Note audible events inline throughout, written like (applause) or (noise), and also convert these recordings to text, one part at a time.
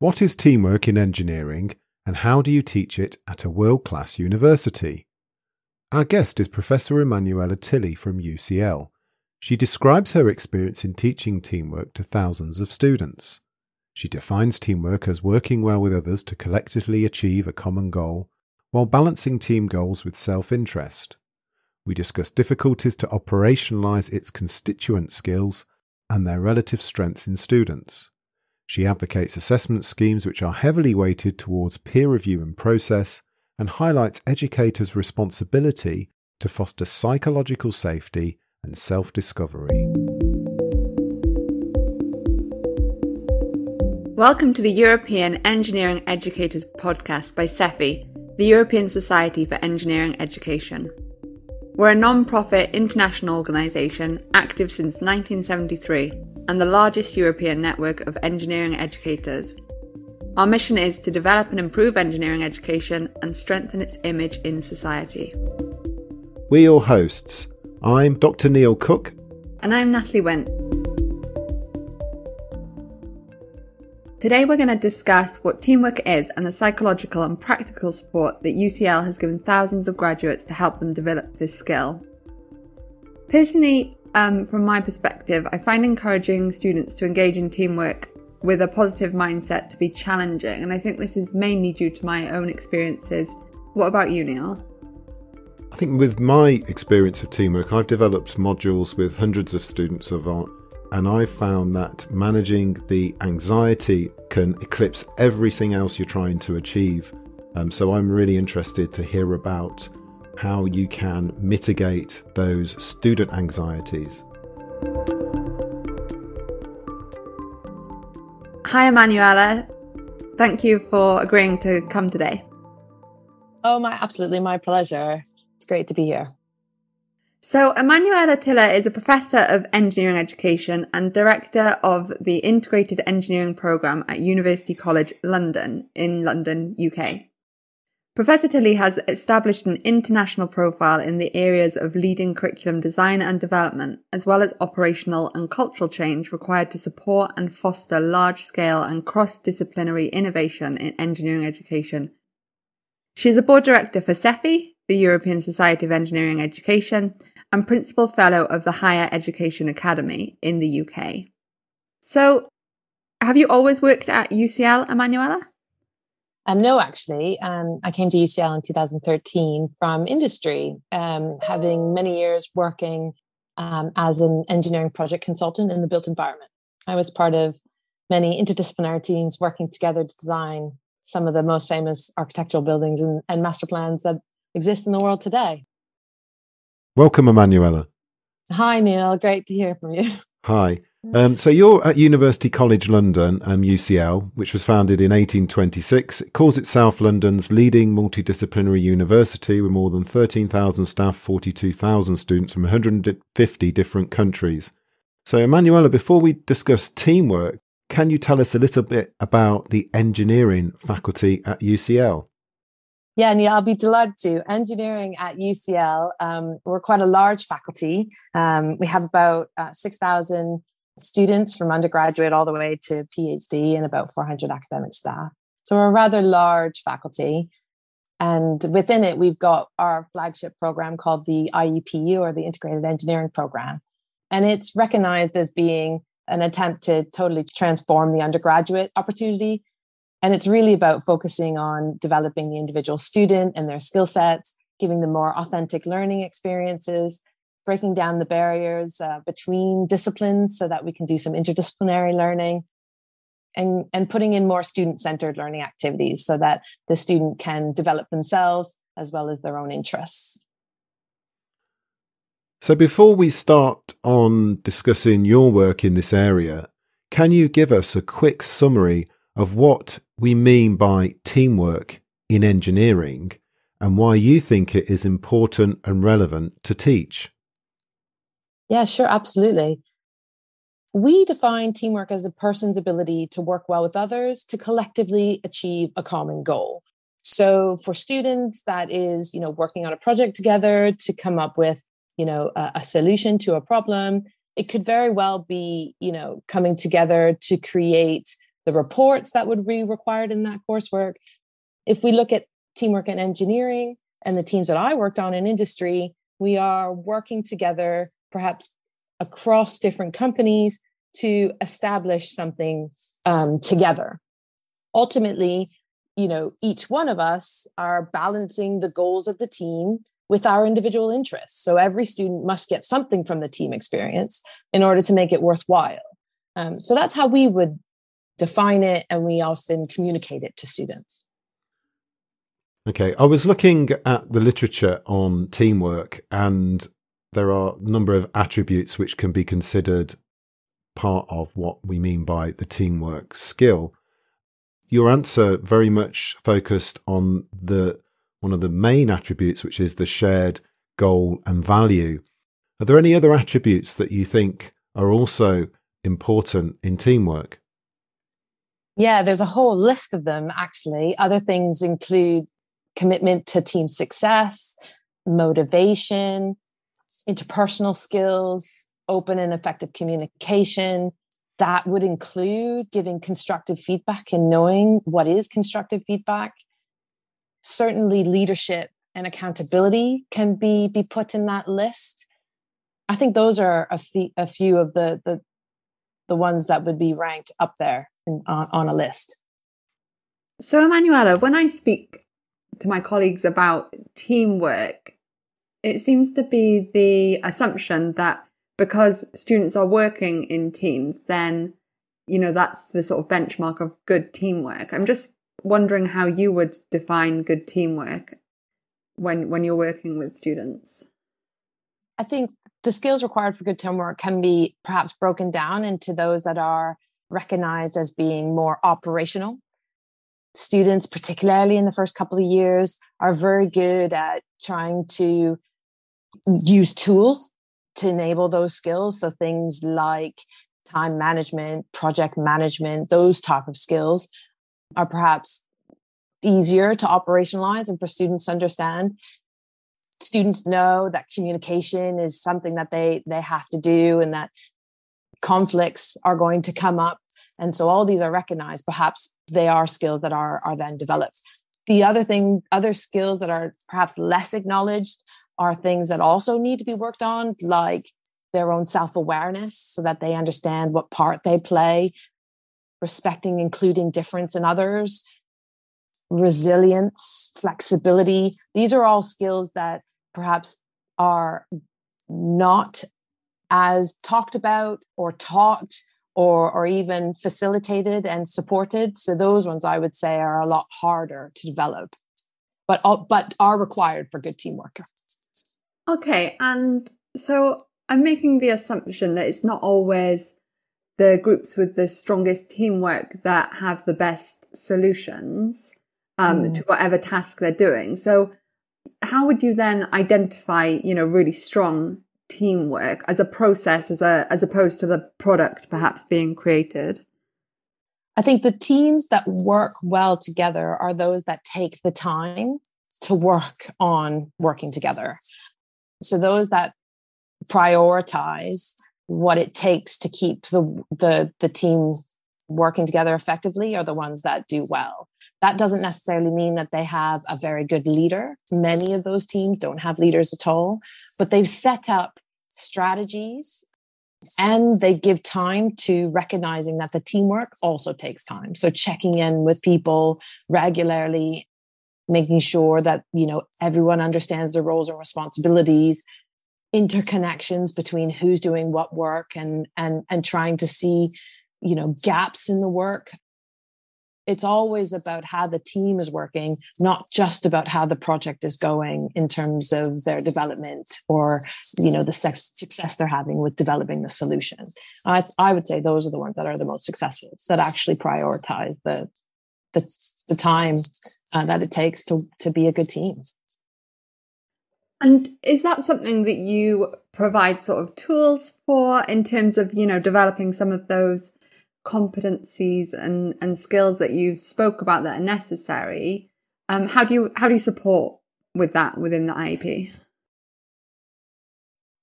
What is teamwork in engineering and how do you teach it at a world class university? Our guest is Professor Emanuela Tilley from UCL. She describes her experience in teaching teamwork to thousands of students. She defines teamwork as working well with others to collectively achieve a common goal while balancing team goals with self interest. We discuss difficulties to operationalize its constituent skills and their relative strengths in students. She advocates assessment schemes which are heavily weighted towards peer review and process and highlights educators' responsibility to foster psychological safety and self discovery. Welcome to the European Engineering Educators podcast by SEFI, the European Society for Engineering Education. We're a non profit international organisation active since 1973 and the largest European network of engineering educators. Our mission is to develop and improve engineering education and strengthen its image in society. We're your hosts. I'm Dr. Neil Cooke. And I'm Natalie Wint. Today, we're going to discuss what teamwork is and the psychological and practical support that UCL has given thousands of graduates to help them develop this skill. Personally, um, from my perspective, I find encouraging students to engage in teamwork with a positive mindset to be challenging, and I think this is mainly due to my own experiences. What about you, Neil? I think with my experience of teamwork, I've developed modules with hundreds of students of our and I've found that managing the anxiety can eclipse everything else you're trying to achieve. Um, so I'm really interested to hear about how you can mitigate those student anxieties. Hi, Emanuela. Thank you for agreeing to come today. Oh, my absolutely my pleasure. It's great to be here. So, Emanuela Tilley is a professor of engineering education and director of the Integrated Engineering Programme at University College London in London, UK. Professor Tilley has established an international profile in the areas of leading curriculum design and development, as well as operational and cultural change required to support and foster large scale and cross disciplinary innovation in engineering education. She is a board director for SEFI, the European Society of Engineering Education, and Principal Fellow of the Higher Education Academy in the UK. So, have you always worked at UCL, Emanuela? Um, no, actually. Um, I came to UCL in 2013 from industry, um, having many years working um, as an engineering project consultant in the built environment. I was part of many interdisciplinary teams working together to design some of the most famous architectural buildings and, and master plans that exist in the world today. Welcome, Emanuela. Hi, Neil. Great to hear from you. (laughs) Hi. Um, so you're at University College London, um, UCL, which was founded in 1826. It calls itself London's leading multidisciplinary university with more than 13,000 staff, 42,000 students from 150 different countries. So, Emanuela, before we discuss teamwork, can you tell us a little bit about the engineering faculty at UCL? Yeah, and I'll be delighted to. Engineering at UCL, um, we're quite a large faculty. Um, we have about uh, 6,000 students from undergraduate all the way to PhD and about 400 academic staff. So we're a rather large faculty. And within it, we've got our flagship program called the IEPU or the Integrated Engineering Program. And it's recognized as being an attempt to totally transform the undergraduate opportunity and it's really about focusing on developing the individual student and their skill sets, giving them more authentic learning experiences, breaking down the barriers uh, between disciplines so that we can do some interdisciplinary learning. And, and putting in more student centered learning activities so that the student can develop themselves as well as their own interests. So, before we start on discussing your work in this area, can you give us a quick summary of what we mean by teamwork in engineering and why you think it is important and relevant to teach. Yeah, sure, absolutely. We define teamwork as a person's ability to work well with others to collectively achieve a common goal. So for students, that is, you know, working on a project together to come up with, you know, a, a solution to a problem. It could very well be, you know, coming together to create the reports that would be required in that coursework. If we look at teamwork and engineering and the teams that I worked on in industry, we are working together, perhaps across different companies, to establish something um, together. Ultimately, you know, each one of us are balancing the goals of the team with our individual interests. So every student must get something from the team experience in order to make it worthwhile. Um, so that's how we would define it, and we also communicate it to students. Okay, I was looking at the literature on teamwork, and there are a number of attributes which can be considered part of what we mean by the teamwork skill. Your answer very much focused on the one of the main attributes, which is the shared goal and value. Are there any other attributes that you think are also important in teamwork? Yeah, there's a whole list of them actually. Other things include commitment to team success, motivation, interpersonal skills, open and effective communication. That would include giving constructive feedback and knowing what is constructive feedback. Certainly, leadership and accountability can be, be put in that list. I think those are a, few of the, the, the ones that would be ranked up there in, on, on a list. So, Emanuela, when I speak to my colleagues about teamwork, it seems to be the assumption that because students are working in teams, then, you know, that's the sort of benchmark of good teamwork. I'm just wondering how you would define good teamwork when, when you're working with students. I think the skills required for good teamwork can be perhaps broken down into those that are recognized as being more operational. Students, particularly in the first couple of years, are very good at trying to use tools to enable those skills. So things like time management, project management, those type of skills are perhaps easier to operationalize and for students to understand. Students know that communication is something that they they have to do and that conflicts are going to come up. And so all these are recognized. Perhaps they are skills that are are then developed. The other thing, other skills that are perhaps less acknowledged are things that also need to be worked on, like their own self awareness so that they understand what part they play, respecting, including difference in others, resilience, flexibility. These are all skills that perhaps are not as talked about or taught or, or even facilitated and supported. So those ones I would say are a lot harder to develop, but all, but are required for good teamwork. Okay, and so I'm making the assumption that it's not always the groups with the strongest teamwork that have the best solutions um, mm. to whatever task they're doing. So, how would you then identify, you know, really strong teamwork as a process, as a as opposed to the product perhaps being created? I think the teams that work well together are those that take the time to work on working together. So those that prioritize what it takes to keep the the the team working together effectively are the ones that do well. That doesn't necessarily mean that they have a very good leader. Many of those teams don't have leaders at all, but they've set up strategies and they give time to recognizing that the teamwork also takes time. So checking in with people regularly making sure that you know everyone understands their roles and responsibilities interconnections between who's doing what work and and and trying to see you know gaps in the work it's always about how the team is working not just about how the project is going in terms of their development or you know the success they're having with developing the solution I, I would say those are the ones that are the most successful that actually prioritize the the, the time uh, that it takes to to be a good team. And is that something that you provide sort of tools for in terms of you know developing some of those competencies and and skills that you spoke about that are necessary? Um, how do you how do you support with that within the IEP?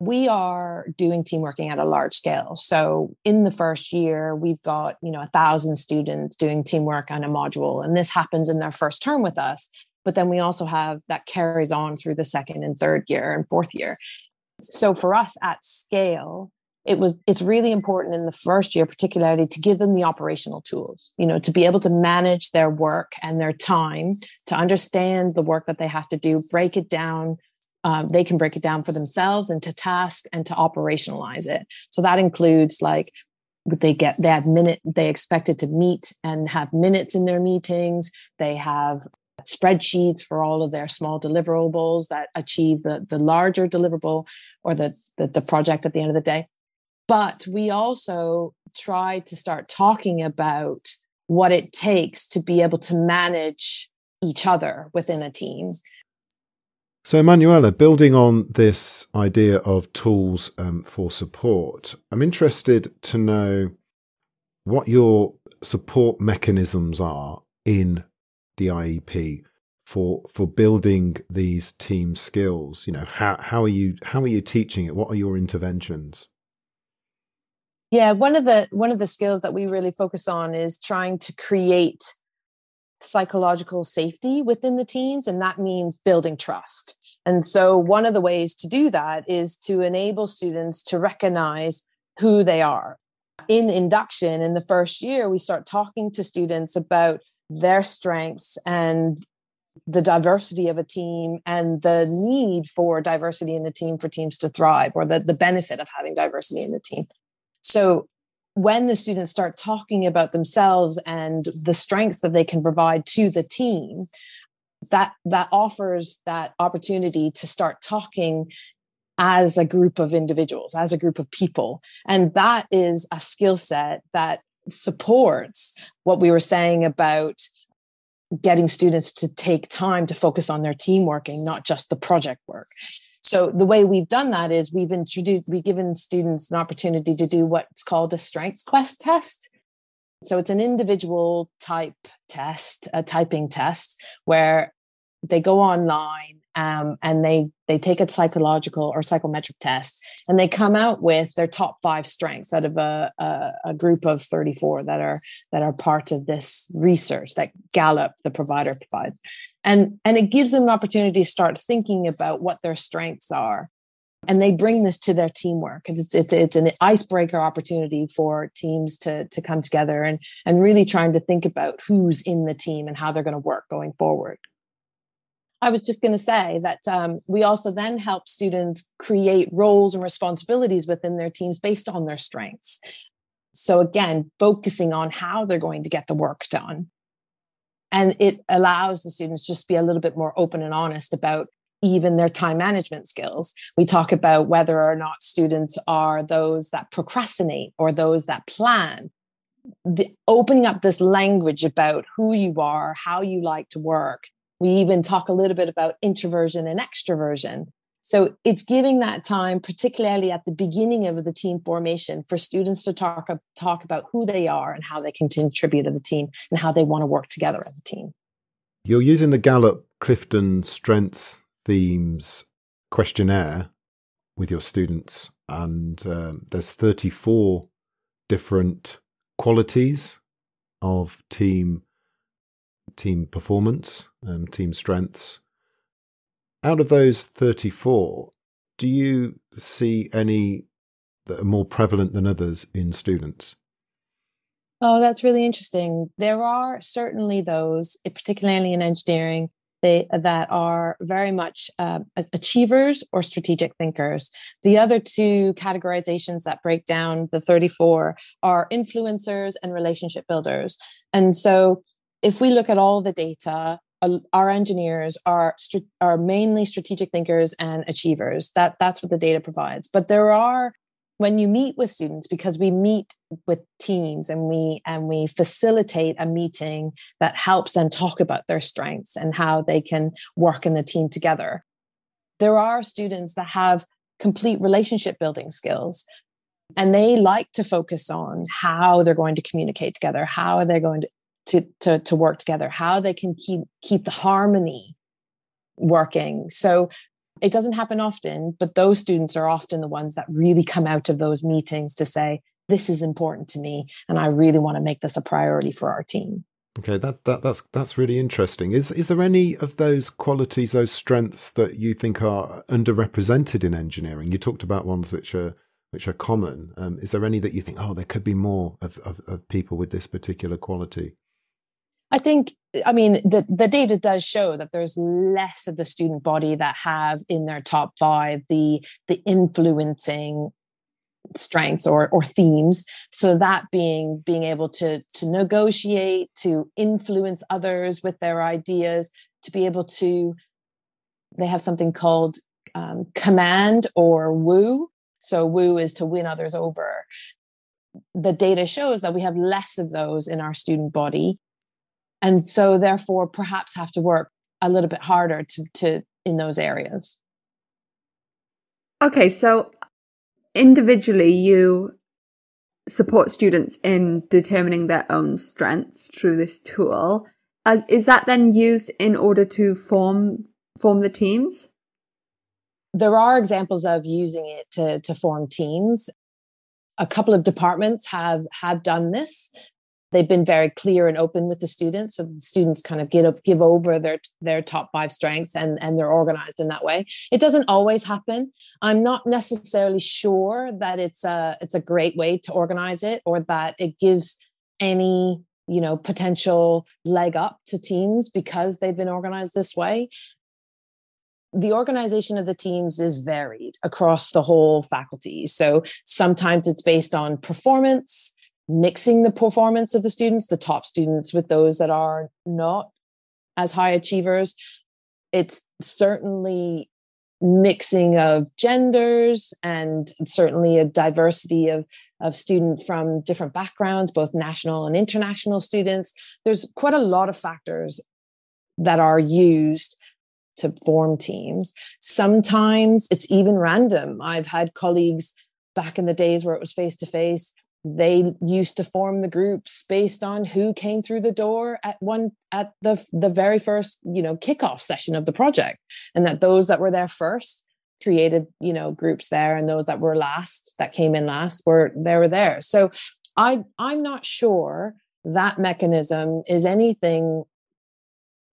we are doing team working at a large scale. So in the first year, we've got, you know, a thousand students doing teamwork on a module. And this happens in their first term with us. But then we also have that carries on through the second and third year and fourth year. So for us at scale, it was it's really important in the first year particularly to give them the operational tools you know to be able to manage their work and their time to understand the work that they have to do break it down um, they can break it down for themselves and to task and to operationalize it. So that includes like they get they have minute they expected to meet and have minutes in their meetings. They have spreadsheets for all of their small deliverables that achieve the, the larger deliverable or the, the, the project at the end of the day. But we also try to start talking about what it takes to be able to manage each other within a team so, Emanuela, building on this idea of tools um, for support, I'm interested to know what your support mechanisms are in the IEP for for building these team skills. You know, how how are you how are you teaching it? What are your interventions? Yeah, one of the one of the skills that we really focus on is trying to create psychological safety within the teams, and that means building trust. And so, one of the ways to do that is to enable students to recognize who they are. In induction, in the first year, we start talking to students about their strengths and the diversity of a team and the need for diversity in the team for teams to thrive or the, the benefit of having diversity in the team. So when the students start talking about themselves and the strengths that they can provide to the team that that offers that opportunity to start talking as a group of individuals as a group of people. And that is a skill set that supports what we were saying about getting students to take time to focus on their team working not just the project work so the way we've done that is we've introduced, we've given students an opportunity to do what's called a StrengthsQuest test. So it's an individual type test, a typing test where they go online um, and they they take a psychological or psychometric test and they come out with their top five strengths out of a, a, a, group of 34 that are that are part of this research that gallup the provider provides and and it gives them an opportunity to start thinking about what their strengths are. And they bring this to their teamwork. It's, it's, it's an icebreaker opportunity for teams to, to come together and, and really trying to think about who's in the team and how they're going to work going forward. I was just going to say that um, we also then help students create roles and responsibilities within their teams based on their strengths. So again focusing on how they're going to get the work done and it allows the students just to be a little bit more open and honest about even their time management skills. We talk about whether or not students are those that procrastinate or those that plan. The, opening up this language about who you are, how you like to work. We even talk a little bit about introversion and extroversion. So it's giving that time, particularly at the beginning of the team formation, for students to talk, talk about who they are and how they can contribute to the team and how they want to work together as a team. You're using the Gallup Clifton Strengths Themes questionnaire with your students, and um, there's 34 different qualities of team team performance and team strengths out of those 34, do you see any that are more prevalent than others in students? Oh, that's really interesting. There are certainly those, particularly in engineering, they, that are very much uh, achievers or strategic thinkers. The other two categorizations that break down the 34 are influencers and relationship builders. And so if we look at all the data, our engineers are are mainly strategic thinkers and achievers. That that's what the data provides. But there are when you meet with students because we meet with teams and we and we facilitate a meeting that helps them talk about their strengths and how they can work in the team together. There are students that have complete relationship building skills and they like to focus on how they're going to communicate together how are they going to to, to, to work together, how they can keep, keep the harmony working. So It doesn't happen often, but those students are often the ones that really come out of those meetings to say, this is important to me and I really want to make this a priority for our team. Okay, that, that that's that's really interesting. Is is there any of those qualities, those strengths that you think are underrepresented in engineering? You talked about ones which are which are common. Um, is there any that you think, oh, there could be more of, of, of people with this particular quality? I think, I mean, the, the data does show that there's less of the student body that have in their top five the the influencing strengths or or themes. So that being being able to to negotiate to influence others with their ideas to be able to they have something called um, command or woo. So woo is to win others over. The data shows that we have less of those in our student body and so therefore perhaps have to work a little bit harder to to in those areas. Okay so individually you support students in determining their own strengths through this tool. As is that then used in order to form form the teams? There are examples of using it to, to form teams. A couple of departments have have done this they've been very clear and open with the students so the students kind of give, give over their their top five strengths and and they're organized in that way. It doesn't always happen. I'm not necessarily sure that it's a it's a great way to organize it or that it gives any you know potential leg up to teams because they've been organized this way. The organization of the teams is varied across the whole faculty. So sometimes it's based on performance mixing the performance of the students, the top students, with those that are not as high achievers. It's certainly mixing of genders and certainly a diversity of of student from different backgrounds both national and international students. There's quite a lot of factors that are used to form teams. Sometimes it's even random. I've had colleagues back in the days where it was face to face they used to form the groups based on who came through the door at one at the the very first you know kickoff session of the project. And that those that were there first created you know groups there and those that were last that came in last were they were there. So i i'm not sure that mechanism is anything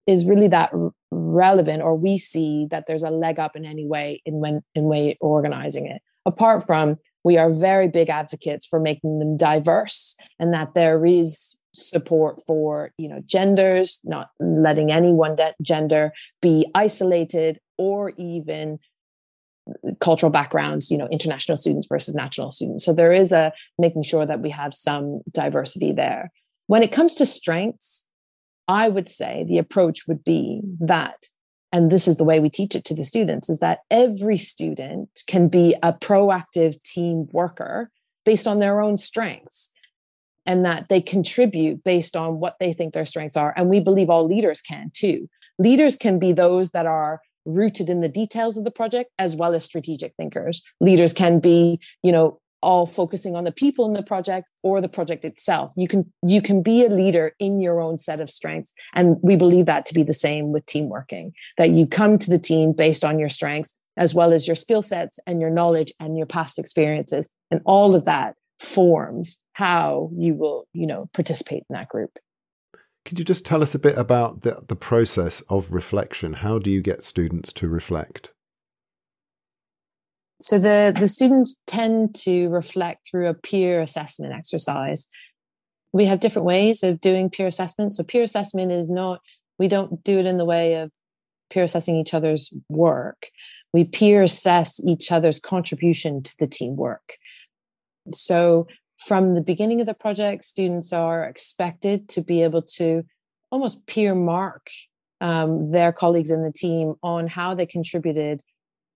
is really that relevant or we see that there's a leg up in any way in when in way organizing it. Apart from we are very big advocates for making them diverse and that there is support for you know genders not letting any one de- gender be isolated or even cultural backgrounds you know international students versus national students. So there is a making sure that we have some diversity there. When it comes to strengths i would say the approach would be that and this is the way we teach it to the students is that every student can be a proactive team worker based on their own strengths and that they contribute based on what they think their strengths are. And we believe all leaders can too. Leaders can be those that are rooted in the details of the project as well as strategic thinkers. Leaders can be you know all focusing on the people in the project or the project itself. You can you can be a leader in your own set of strengths and we believe that to be the same with team working that you come to the team based on your strengths as well as your skill sets and your knowledge and your past experiences and all of that forms how you will you know participate in that group. Could you just tell us a bit about the, the process of reflection? How do you get students to reflect so the the students tend to reflect through a peer assessment exercise. We have different ways of doing peer assessment. So peer assessment is not we don't do it in the way of peer assessing each other's work. We peer assess each other's contribution to the teamwork. So from the beginning of the project students are expected to be able to almost peer mark um, their colleagues in the team on how they contributed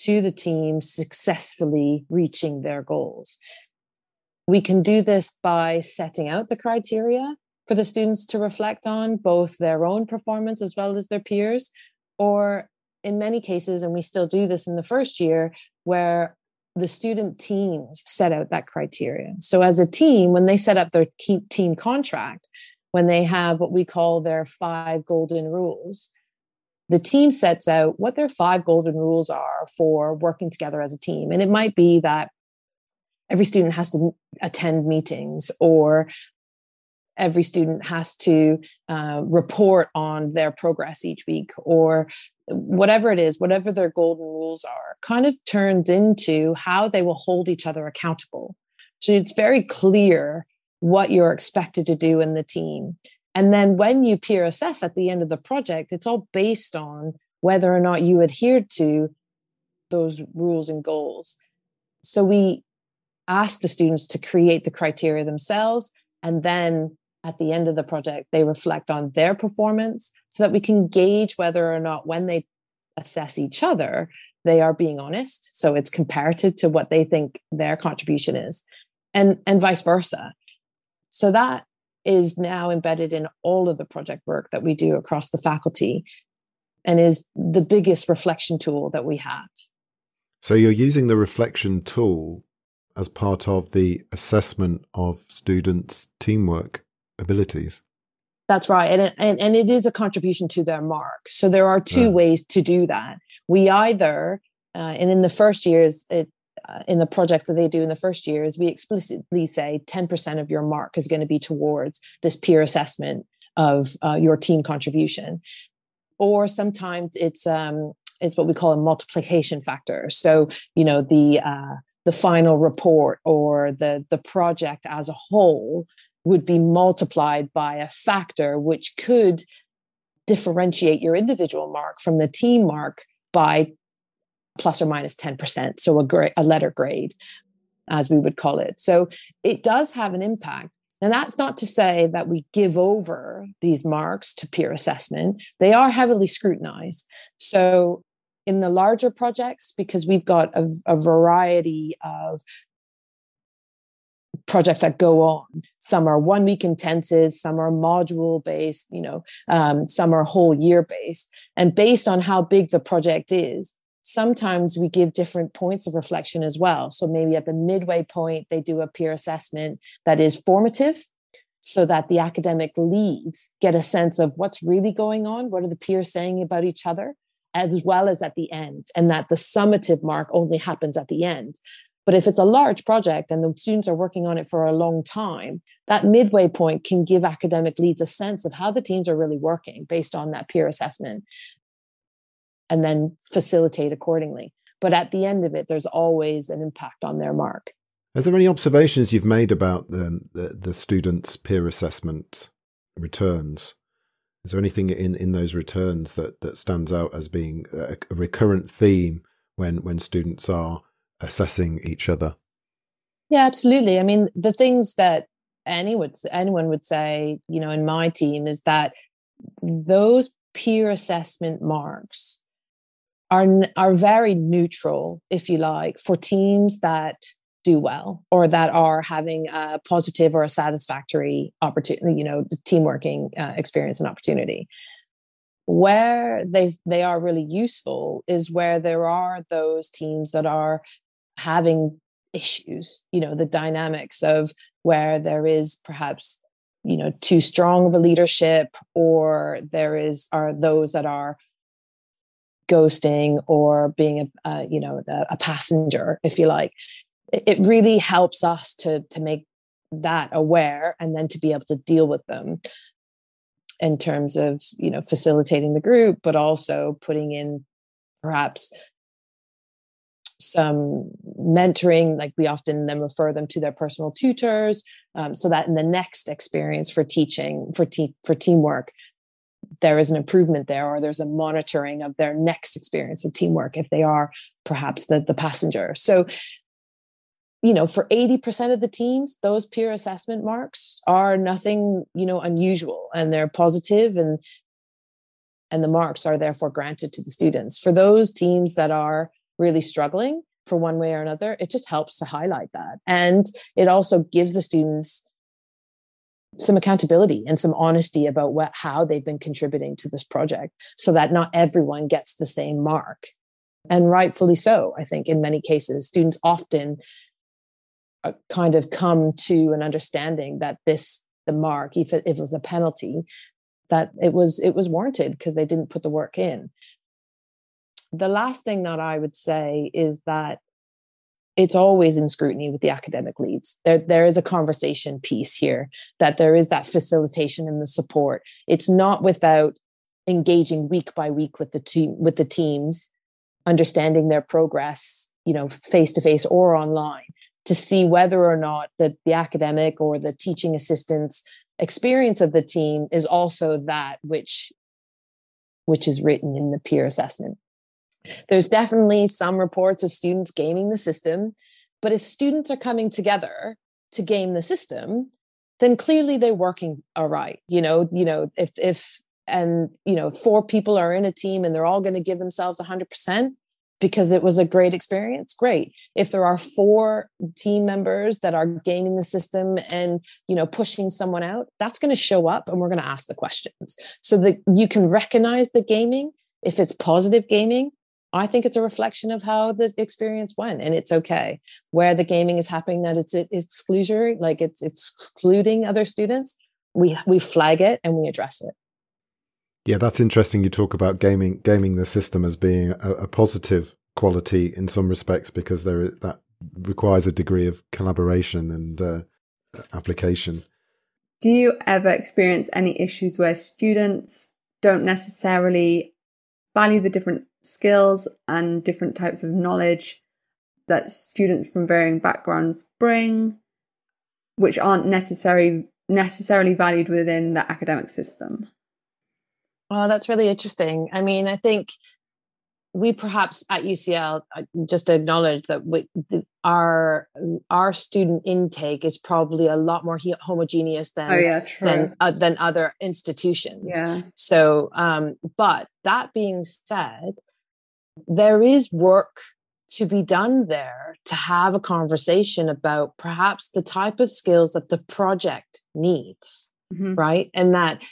to the team successfully reaching their goals. We can do this by setting out the criteria for the students to reflect on, both their own performance as well as their peers, or in many cases, and we still do this in the first year, where the student teams set out that criteria. So, as a team, when they set up their team contract, when they have what we call their five golden rules, the team sets out what their five golden rules are for working together as a team. And it might be that every student has to attend meetings or every student has to uh, report on their progress each week or whatever it is whatever their golden rules are kind of turns into how they will hold each other accountable so it's very clear what you're expected to do in the team and then when you peer assess at the end of the project it's all based on whether or not you adhered to those rules and goals so we ask the students to create the criteria themselves and then at the end of the project, they reflect on their performance so that we can gauge whether or not when they assess each other, they are being honest. So it's comparative to what they think their contribution is, and, and vice versa. So that is now embedded in all of the project work that we do across the faculty and is the biggest reflection tool that we have. So you're using the reflection tool as part of the assessment of students' teamwork abilities. That's right. And, and, and it is a contribution to their mark. So there are two ways to do that. We either, uh, and in the first years, it, uh, in the projects that they do in the first year is we explicitly say 10% of your mark is going to be towards this peer assessment of uh, your team contribution. Or sometimes it's um, it's what we call a multiplication factor. So you know the uh, the final report or the the project as a whole would be multiplied by a factor which could differentiate your individual mark from the team mark by plus or minus 10%. So a, gra- a letter grade, as we would call it. So it does have an impact. And that's not to say that we give over these marks to peer assessment. They are heavily scrutinized. So in the larger projects, because we've got a, a variety of projects that go on. Some are one week intensive, some are module based, you know, um, some are whole year based. And based on how big the project is, sometimes we give different points of reflection as well. So maybe at the midway point, they do a peer assessment that is formative so that the academic leads get a sense of what's really going on. What are the peers saying about each other? As well as at the end, and that the summative mark only happens at the end. But if it's a large project and the students are working on it for a long time, that midway point can give academic leads a sense of how the teams are really working based on that peer assessment and then facilitate accordingly. But at the end of it, there's always an impact on their mark. Are there any observations you've made about the, the, the students' peer assessment returns? Is there anything in, in those returns that, that stands out as being a, a recurrent theme when, when students are assessing each other. Yeah, absolutely. I mean, the things that any would, anyone would say, you know, in my team is that those peer assessment marks are are very neutral, if you like, for teams that do well or that are having a positive or a satisfactory opportunity, you know, team working uh, experience and opportunity. Where they they are really useful is where there are those teams that are having issues you know the dynamics of where there is perhaps you know too strong of a leadership or there is are those that are ghosting or being a you know a, passenger if you like it, it really helps us to to make that aware and then to be able to deal with them in terms of you know facilitating the group but also putting in perhaps some mentoring. Like we often then refer them to their personal tutors um, so that in the next experience for teaching for te- for teamwork there is an improvement there or there's a monitoring of their next experience of teamwork if they are perhaps the, the passenger so you know for 80% of the teams those peer assessment marks are nothing you know unusual and they're positive and and the marks are therefore granted to the students for those teams that are really struggling for one way or another, it just helps to highlight that. And it also gives the students some accountability and some honesty about what how they've been contributing to this project so that not everyone gets the same mark. And rightfully so i think in many cases. Students often uh, kind of come to an understanding that this the mark if it, if it was a penalty that it was it was warranted because they didn't put the work in. The last thing that i would say is that it's always in scrutiny with the academic leads. There there is a conversation piece here that there is that facilitation and the support. It's not without engaging week by week with the team with the teams understanding their progress you know face to face or online to see whether or not the, the academic or the teaching assistants experience of the team is also that which which is written in the peer assessment there's definitely some reports of students gaming the system but if students are coming together to game the system then clearly they're working all right you know you know if if and you know four people are in a team and they're all going to give themselves 100% because it was a great experience great. If there are four team members that are gaming the system and you know pushing someone out that's going to show up and we're going to ask the questions. So that you can recognize the gaming if it's positive gaming i think it's a reflection of how the experience went and it's okay where the gaming is happening that it's exclusionary like it's it's excluding other students we we flag it and we address it yeah, that's interesting. You talk about gaming gaming the system as being a, a positive quality in some respects because there is, that requires a degree of collaboration and uh, application. Do you ever experience any issues where students don't necessarily value the different skills and different types of knowledge that students from varying backgrounds bring, which aren't necessarily necessarily valued within the academic system? Oh, that's really interesting. I mean, I think we perhaps at UCL just acknowledge that we, the, our our student intake is probably a lot more homogeneous than oh, yeah, than uh, than other institutions. Yeah. So, um, but that being said, there is work to be done there to have a conversation about perhaps the type of skills that the project needs mm-hmm. right? And that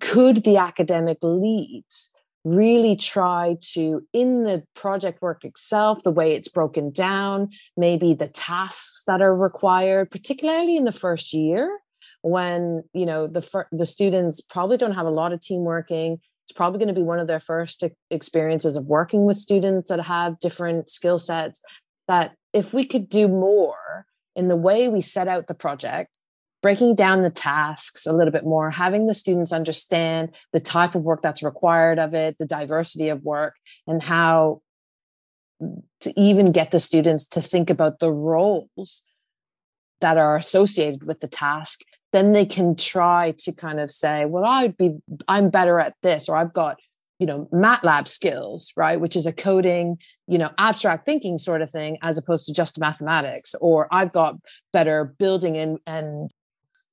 could the academic leads really try to in the project work itself the way it's broken down maybe the tasks that are required particularly in the first year when you know the fir- the students probably don't have a lot of team working. It's probably going to be one of their first experiences of working with students that have different skill sets that if we could do more in the way we set out the project breaking down the tasks a little bit more, having the students understand the type of work that's required of it, the diversity of work, and how to even get the students to think about the roles that are associated with the task then they can try to kind of say well i'd be i'm better at this or i've got you know matlab skills right which is a coding you know abstract thinking sort of thing as opposed to just mathematics or i've got better building and, and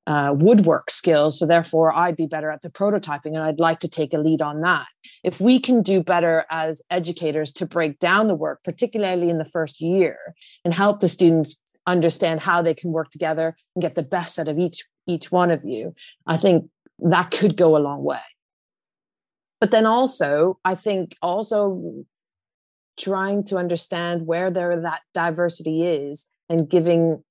uh, woodwork skills. So therefore, I'd be better at the prototyping, and I'd like to take a lead on that. If we can do better as educators to break down the work, particularly in the first year, and help the students understand how they can work together and get the best out of each each one of you, I think that could go a long way. But then also, I think also trying to understand where there that diversity is and giving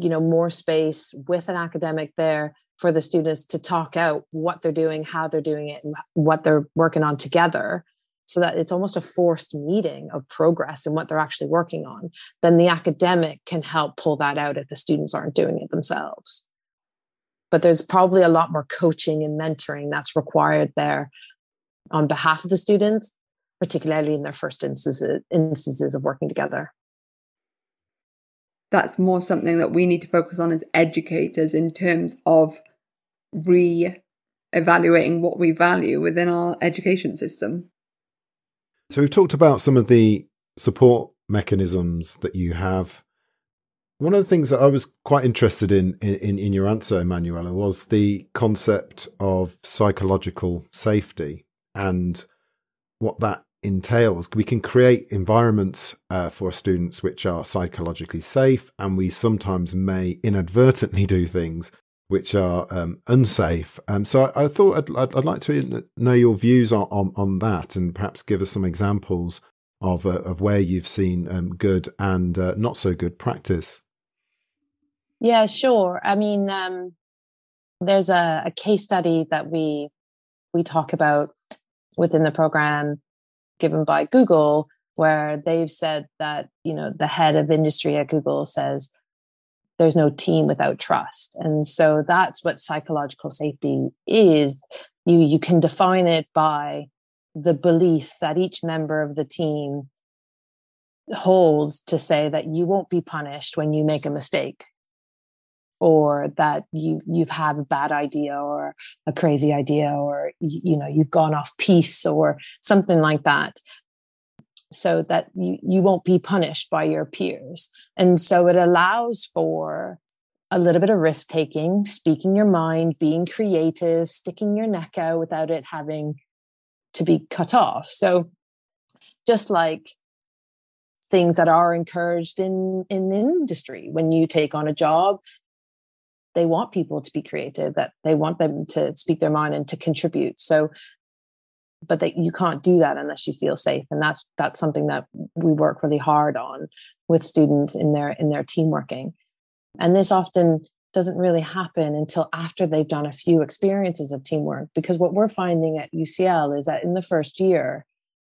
you know more space with an academic there for the students to talk out what they're doing how they're doing it and what they're working on together. So that it's almost a forced meeting of progress and what they're actually working on. Then the academic can help pull that out if the students aren't doing it themselves. But there's probably a lot more coaching and mentoring that's required there on behalf of the students particularly in their first instances, instances of working together that's more something that we need to focus on as educators in terms of re evaluating what we value within our education system. So, we've talked about some of the support mechanisms that you have. One of the things that I was quite interested in, in, in your answer, Emanuela, was the concept of psychological safety and what that entails. We can create environments uh, for students which are psychologically safe, and we sometimes may inadvertently (laughs) do things which are um, unsafe. Um, so I, I thought I'd, I'd, I'd, like to know your views on, on, on, that and perhaps give us some examples of, uh, of where you've seen um, good and uh, not so good practice. Yeah, sure. I mean, um, there's a, a, case study that we we talk about within the program given by Google, where they've said that, you know, the head of industry at Google says there's no team without trust. And so that's what psychological safety is. You you can define it by the belief that each member of the team holds to say that you won't be punished when you make a mistake or that you you've had a bad idea or a crazy idea or you, you know you've gone off piece or something like that. So that you, you won't be punished by your peers. And so it allows for a little bit of risk taking speaking your mind being creative sticking your neck out without it having to be cut off. So just like things that are encouraged in in industry when you take on a job they want people to be creative that they want them to speak their mind and to contribute. So but that you can't do that unless you feel safe. And that's that's something that we work really hard on with students in their in their team working. And this often doesn't really happen until after they've done a few experiences of teamwork because what we're finding at UCL is that in the first year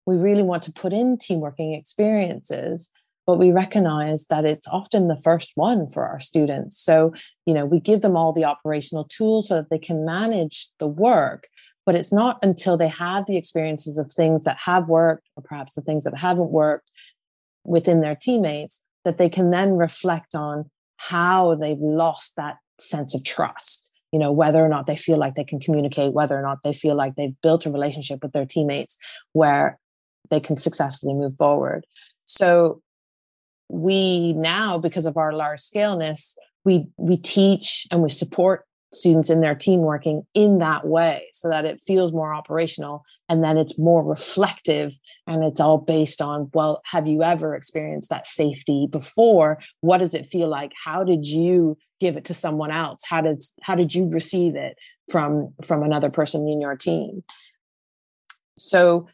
we really want to put in team working experiences but we recognize that it's often the first one for our students so you know we give them all the operational tools so that they can manage the work but it's not until they have the experiences of things that have worked or perhaps the things that haven't worked within their teammates that they can then reflect on how they've lost that sense of trust you know whether or not they feel like they can communicate whether or not they feel like they've built a relationship with their teammates where they can successfully move forward. So we now, because of our large scaleness, we we teach and we support students in their team working in that way so that it feels more operational and then it's more reflective and it's all based on well have you ever experienced that safety before? What does it feel like? How did you give it to someone else? How did how did you receive it from from another person in your team? So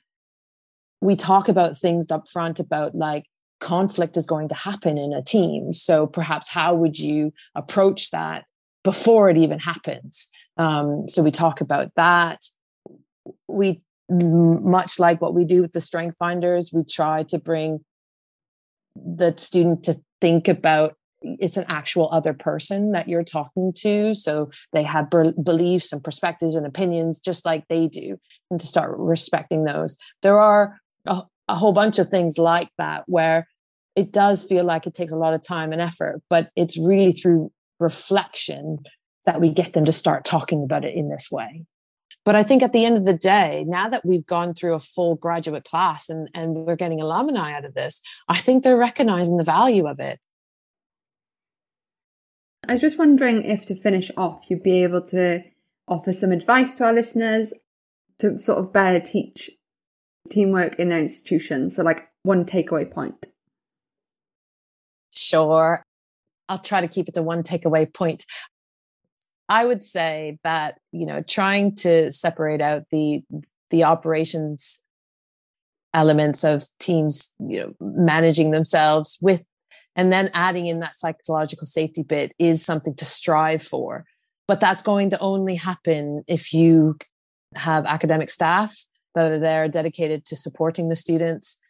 we talk about things up front about like conflict is going to happen in a team. So perhaps how would you approach that before it even happens? Um, so we talk about that. We much like what we do with the strength finders, we try to bring the student to think about it's an actual other person that you're talking to so they have beliefs and perspectives and opinions just like they do and to start respecting those there are a, a whole bunch of things like that where it does feel like it takes a lot of time and effort, but it's really through reflection that we get them to start talking about it in this way. But I think at the end of the day, now that we've gone through a full graduate class and, and we're getting alumni out of this, I think they're recognizing the value of it. I was just wondering if to finish off, you'd be able to offer some advice to our listeners to sort of better teach teamwork in their institution? So, like one takeaway point. Sure. I'll try to keep it to one takeaway point. I would say that, you know, trying to separate out the the operations elements of teams, you know, managing themselves with and then adding in that psychological safety bit is something to strive for. But that's going to only happen if you have academic staff that are there dedicated to supporting the students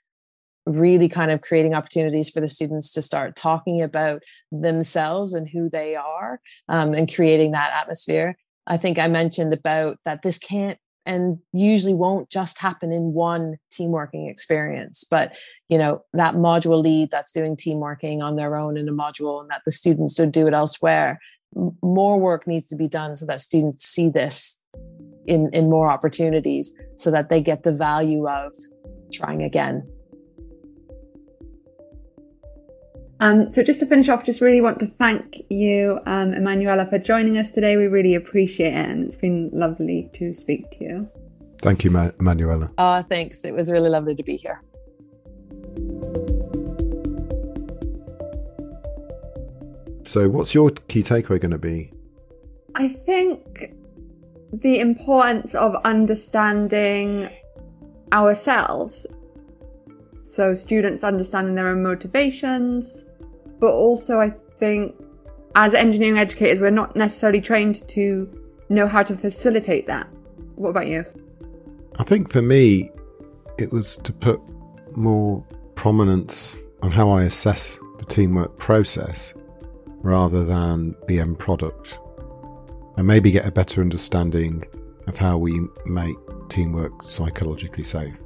really kind of creating opportunities for the students to start talking about themselves and who they are um, and creating that atmosphere. I think i mentioned about that this can't and usually won't just happen in one team working experience but you know that module lead that's doing team working on their own in a module and that the students don't do it elsewhere more work needs to be done so that students see this in, in more opportunities so that they get the value of trying again. Um, so just to finish off, just really want to thank you, um, Emanuela, for joining us today. We really appreciate it, and it's been lovely to speak to you. Thank you, Ma- Emanuela. Oh, thanks. It was really lovely to be here. So, what's your key takeaway going to be? I think the importance of understanding ourselves. So, students understanding their own motivations, but also, I think as engineering educators, we're not necessarily trained to know how to facilitate that. What about you? I think for me, it was to put more prominence on how I assess the teamwork process rather than the end product, and maybe get a better understanding of how we make teamwork psychologically safe.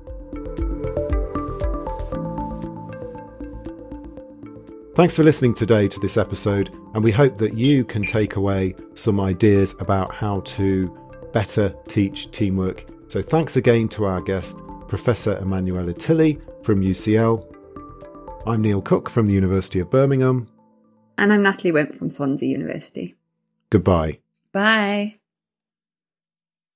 Thanks for listening today to this episode, and we hope that you can take away some ideas about how to better teach teamwork. So, thanks again to our guest, Professor Emanuela Tilley from UCL. I'm Neil Cooke from the University of Birmingham. And I'm Natalie Wint from Swansea University. Goodbye. Bye.